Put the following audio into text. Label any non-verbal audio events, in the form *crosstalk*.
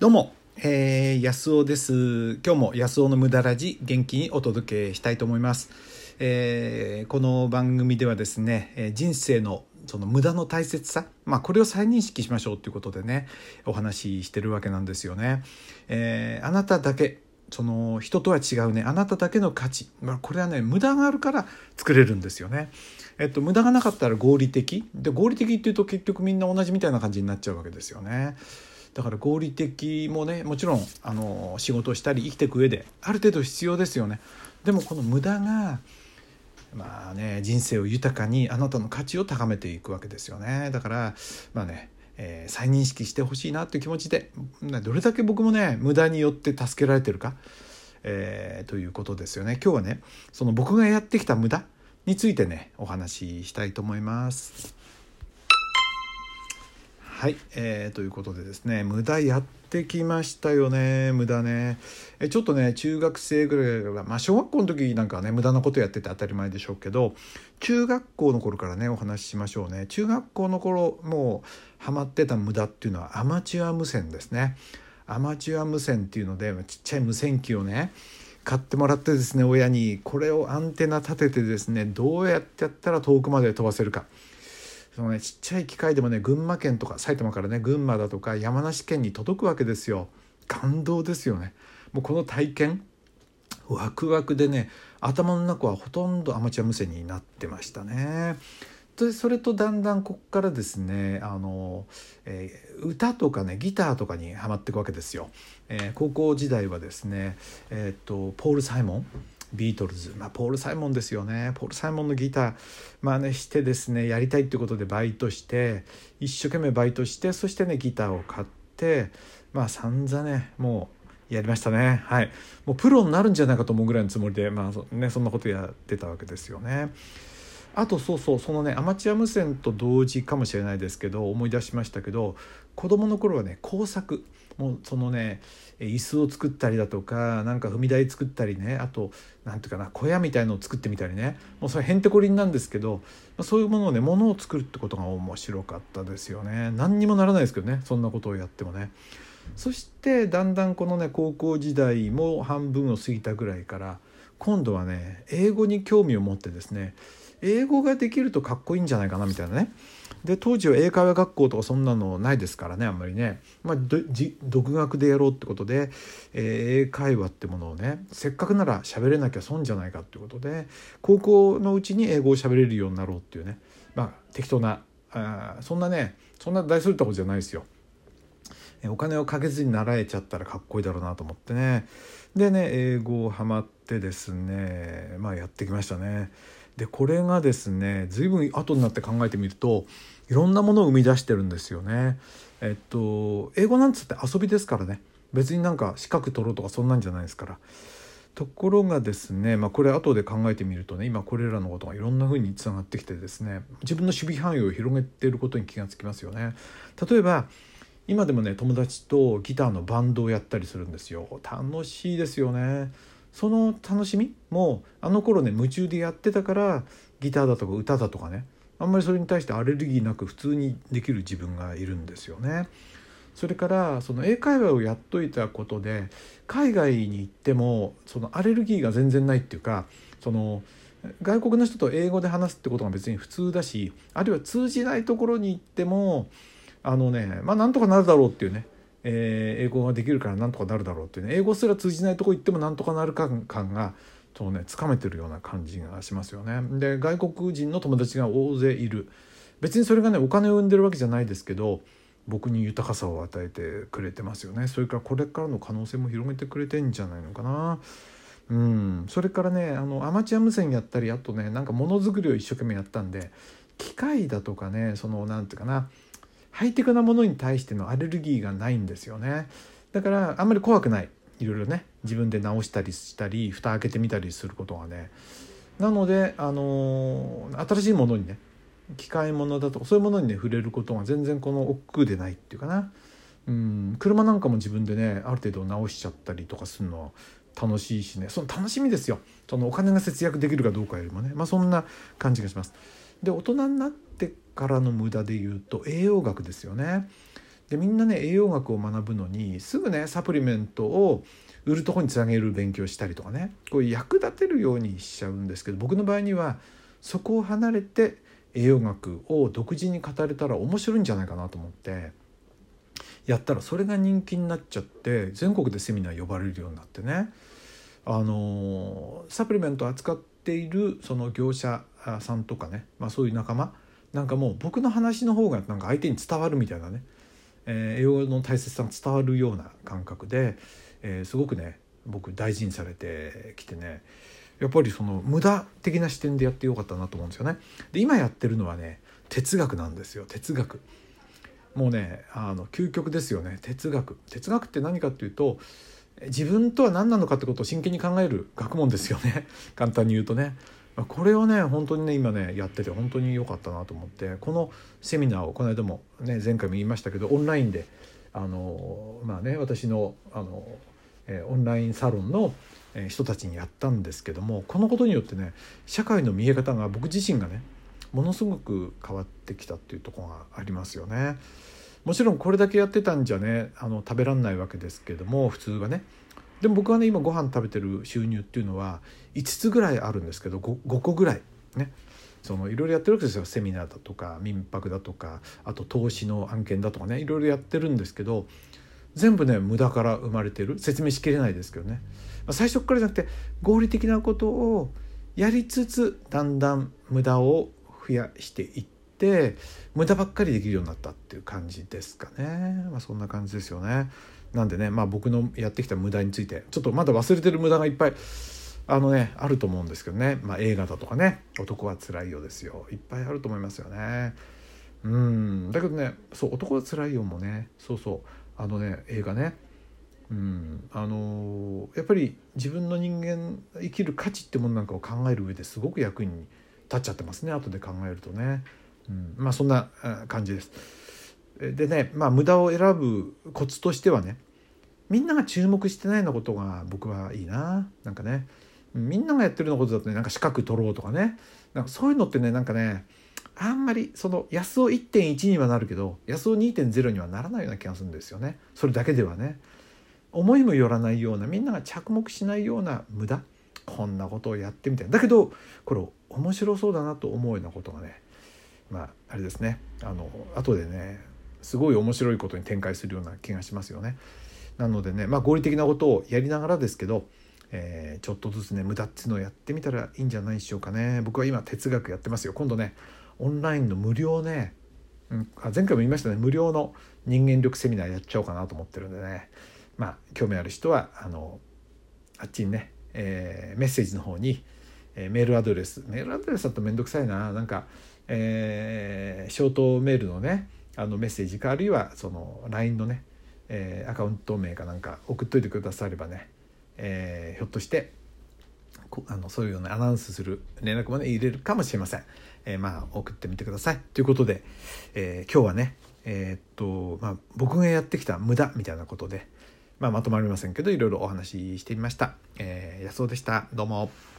どうも、えー、安尾です。今日も安尾の無駄ラジ元気にお届けしたいと思います。えー、この番組ではですね、人生のその無駄の大切さ、まあ、これを再認識しましょうということでねお話ししてるわけなんですよね。えー、あなただけその人とは違うねあなただけの価値、まあ、これはね無駄があるから作れるんですよね。えっと、無駄がなかったら合理的で合理的っていうと結局みんな同じみたいな感じになっちゃうわけですよね。だから合理的もねもちろんあの仕事をしたり生きていく上である程度必要ですよね。でもこの無駄がまあね人生を豊かにあなたの価値を高めていくわけですよね。だからまあねえー、再認識してほしいなという気持ちでどれだけ僕もね無駄によって助けられてるか、えー、ということですよね。今日はねその僕がやってきた無駄についてねお話ししたいと思います。はい、えー、ということでですね無駄やってきましたよね無駄ね。えちょっとね中学生ぐらいからまあ小学校の時なんかね無駄なことやってて当たり前でしょうけど中学校の頃からねお話ししましょうね。中学校の頃もうハマってた無駄っていうのはアマチュア無線ですね。アマチュア無線っていうのでちっちゃい無線機をね買ってもらってですね親にこれをアンテナ立ててですねどうやってやったら遠くまで飛ばせるか。そのねちっちゃい機械でもね群馬県とか埼玉からね群馬だとか山梨県に届くわけですよ感動ですよねもうこの体験ワクワクでね頭の中はほとんどアマチュア無線になってましたね。でそれとだんだんこっからですねあの、えー、歌とかねギターとかにはまっていくわけですよ。えー、高校時代はですね、えー、っとポール・サイモンビートルズ、まあ、ポール・サイモンですよね。ポール・サイモンのギター真似してですねやりたいっていうことでバイトして一生懸命バイトしてそしてねギターを買ってまあ散々ねもうやりましたね。はい。もうプロになるんじゃないかと思うぐらいのつもりでまあねそんなことやってたわけですよね。あとそうそうそのねアマチュア無線と同時かもしれないですけど思い出しましたけど子供の頃はね工作もうそのね椅子を作ったりだとかなんか踏み台作ったりねあと何ていうかな小屋みたいのを作ってみたりねもうそれへんてこりんなんですけどそういうものをねものを作るってことが面白かったですよね何にもならないですけどねそんなことをやってもね。そしてだんだんこのね高校時代も半分を過ぎたぐらいから今度はね英語に興味を持ってですね英語ができるとかっこいいんじゃないかなみたいなねで当時は英会話学校とかそんなのないですからねあんまりね、まあ、独学でやろうってことで、えー、英会話ってものをねせっかくなら喋れなきゃ損じゃないかってことで高校のうちに英語を喋れるようになろうっていうねまあ適当なあそんなねそんな大それたことじゃないですよ。お金をかけずに習えちゃったらかっこいいだろうなと思ってねでね英語をハマってですねまあやってきましたね。でこれがですね随分後になって考えてみるといろんなものを生み出してるんですよね。えっと英語なんつって遊びですからね別になんか資格取ろうとかそんなんじゃないですから。ところがですね、まあ、これ後で考えてみるとね今これらのことがいろんな風につながってきてですね自分の守備範囲を広げていることに気がつきますよね。例えば今でもね友達とギターのバンドをやったりするんですよ楽しいですよねその楽しみもあの頃ね夢中でやってたからギターだとか歌だとかねあんまりそれに対してアレルギーなく普通にできる自分がいるんですよね。それからその英会話をやっといたことで海外に行ってもそのアレルギーが全然ないっていうかその外国の人と英語で話すってことが別に普通だしあるいは通じないところに行ってもあのねまあなんとかなるだろうっていうねえー、英語ができるからなんとかなるだろうっていうね英語すら通じないとこ行ってもなんとかなる感がそうねつかめてるような感じがしますよね。で外国人の友達が大勢いる別にそれがねお金を生んでるわけじゃないですけど僕に豊かさを与えてくれてますよねそれからこれからの可能性も広げてくれてんじゃないのかな。うん、それからねあのアマチュア無線やったりあとねなんかものづくりを一生懸命やったんで機械だとかねその何て言うかなハイテクなものに対してのアレルギーがないんですよね。だからあんまり怖くない。いろいろね。自分で直したりしたり蓋開けてみたりすることがね。なのであのー、新しいものにね機械物だとかそういうものにね触れることが全然この億劫でないっていうかな。うん。車なんかも自分でねある程度直しちゃったりとかするのは楽しいしね。その楽しみですよ。そのお金が節約できるかどうかよりもね。まあそんな感じがします。で大人になってからの無駄で言うと栄養学ですよね。でみんなね栄養学を学ぶのにすぐねサプリメントを売るとこにつなげる勉強したりとかねこう役立てるようにしちゃうんですけど僕の場合にはそこを離れて栄養学を独自に語れたら面白いんじゃないかなと思ってやったらそれが人気になっちゃって全国でセミナー呼ばれるようになってねあのサプリメントを扱っているその業者さんとかね、まあ、そういう仲間なんかもう僕の話の方がなんか相手に伝わるみたいなね、えー、栄養の大切さが伝わるような感覚で、えー、すごくね僕大事にされてきてねやっぱりその無駄的な視点でやってよかったなと思うんですよね。で今やってるのはね哲学なんですよ哲学。もうねあの究極ですよね哲学。哲学って何かっていうと自分とは何なのかってことを真剣に考える学問ですよね *laughs* 簡単に言うとねこれをね本当にね今ねやってて本当に良かったなと思ってこのセミナーをこの間もね前回も言いましたけどオンラインであのまあね私のあの、えオンラインサロンの人たちにやったんですけどもこのことによってね社会の見え方が僕自身がねものすごく変わってきたっていうところがありますよね。もちろんこれだけやってたんじゃねあの食べらんないわけですけども普通はねでも僕はね今ご飯食べてる収入っていうのは5つぐらいあるんですけど 5, 5個ぐらい。ね。そのいろいろやってるわけですよ。セミナーだとか民泊だとかあと投資の案件だとかねいろいろやってるんですけど全部ね無駄から生まれてる。説明しきれないですけどね、まあ、最初からじゃなくて合理的なことをやりつつだんだん無駄を増やしていってって無駄ばっかりできるようになったっていう感じですかね、まあ、そんな感じですよね。なんでね、まあ、僕のやってきた無駄についてちょっとまだ忘れてる無駄がいっぱいあのねあると思うんですけどね、まあ、映画だとかね「男はつらいよ」ですよ。いっぱいあると思いますよね。うん。だけどねそう「男はつらいよ」もね。そうそう。あのね映画ね。うん。あのー、やっぱり自分の人間生きる価値ってものなんかを考える上ですごく役に立っちゃってますね。後で考えるとね。うん、まあそんな感じです。でねまあ無駄を選ぶコツとしてはねみんなが注目してないようなことが僕はいいな。なんかねみんながやってるようなことだとねなんか資格取ろうとかね。なんかそういうのってねなんかねあんまりその安尾1.1にはなるけど安尾2.0にはならないような気がするんですよね。それだけではね。思いもよらないようなみんなが着目しないような無駄。こんなことをやってみたい。だけどこれ面白そうだなと思うようなことがねまああれですね。あの後でねすごい面白いことに展開するような気がしますよね。なのでね、まあ、合理的なことをやりながらですけど、えー、ちょっとずつね無駄っていうのをやってみたらいいんじゃないでしょうかね。僕は今哲学やってますよ。今度ねオンラインの無料ね、うん、あ前回も言いましたね。無料の人間力セミナーやっちゃおうかなと思ってるんでね。まあ興味ある人はあのあっちにね、えー、メッセージの方に、え、メールアドレス。メールアドレスだと面倒くさいな。なんかえー、ショートメールのねあのメッセージかあるいはその LINE のね、えー、アカウント名かなんか送っといてくださればね、えー、ひょっとしてあのそういうようなアナウンスする連絡もね入れるかもしれません、えー、まあ送ってみてください。ということで、えー、今日はねえー、っとまあ僕がやってきた無駄みたいなことで、まあ、まとまりませんけどいろいろお話ししてみました、えー、安尾でした。どうも。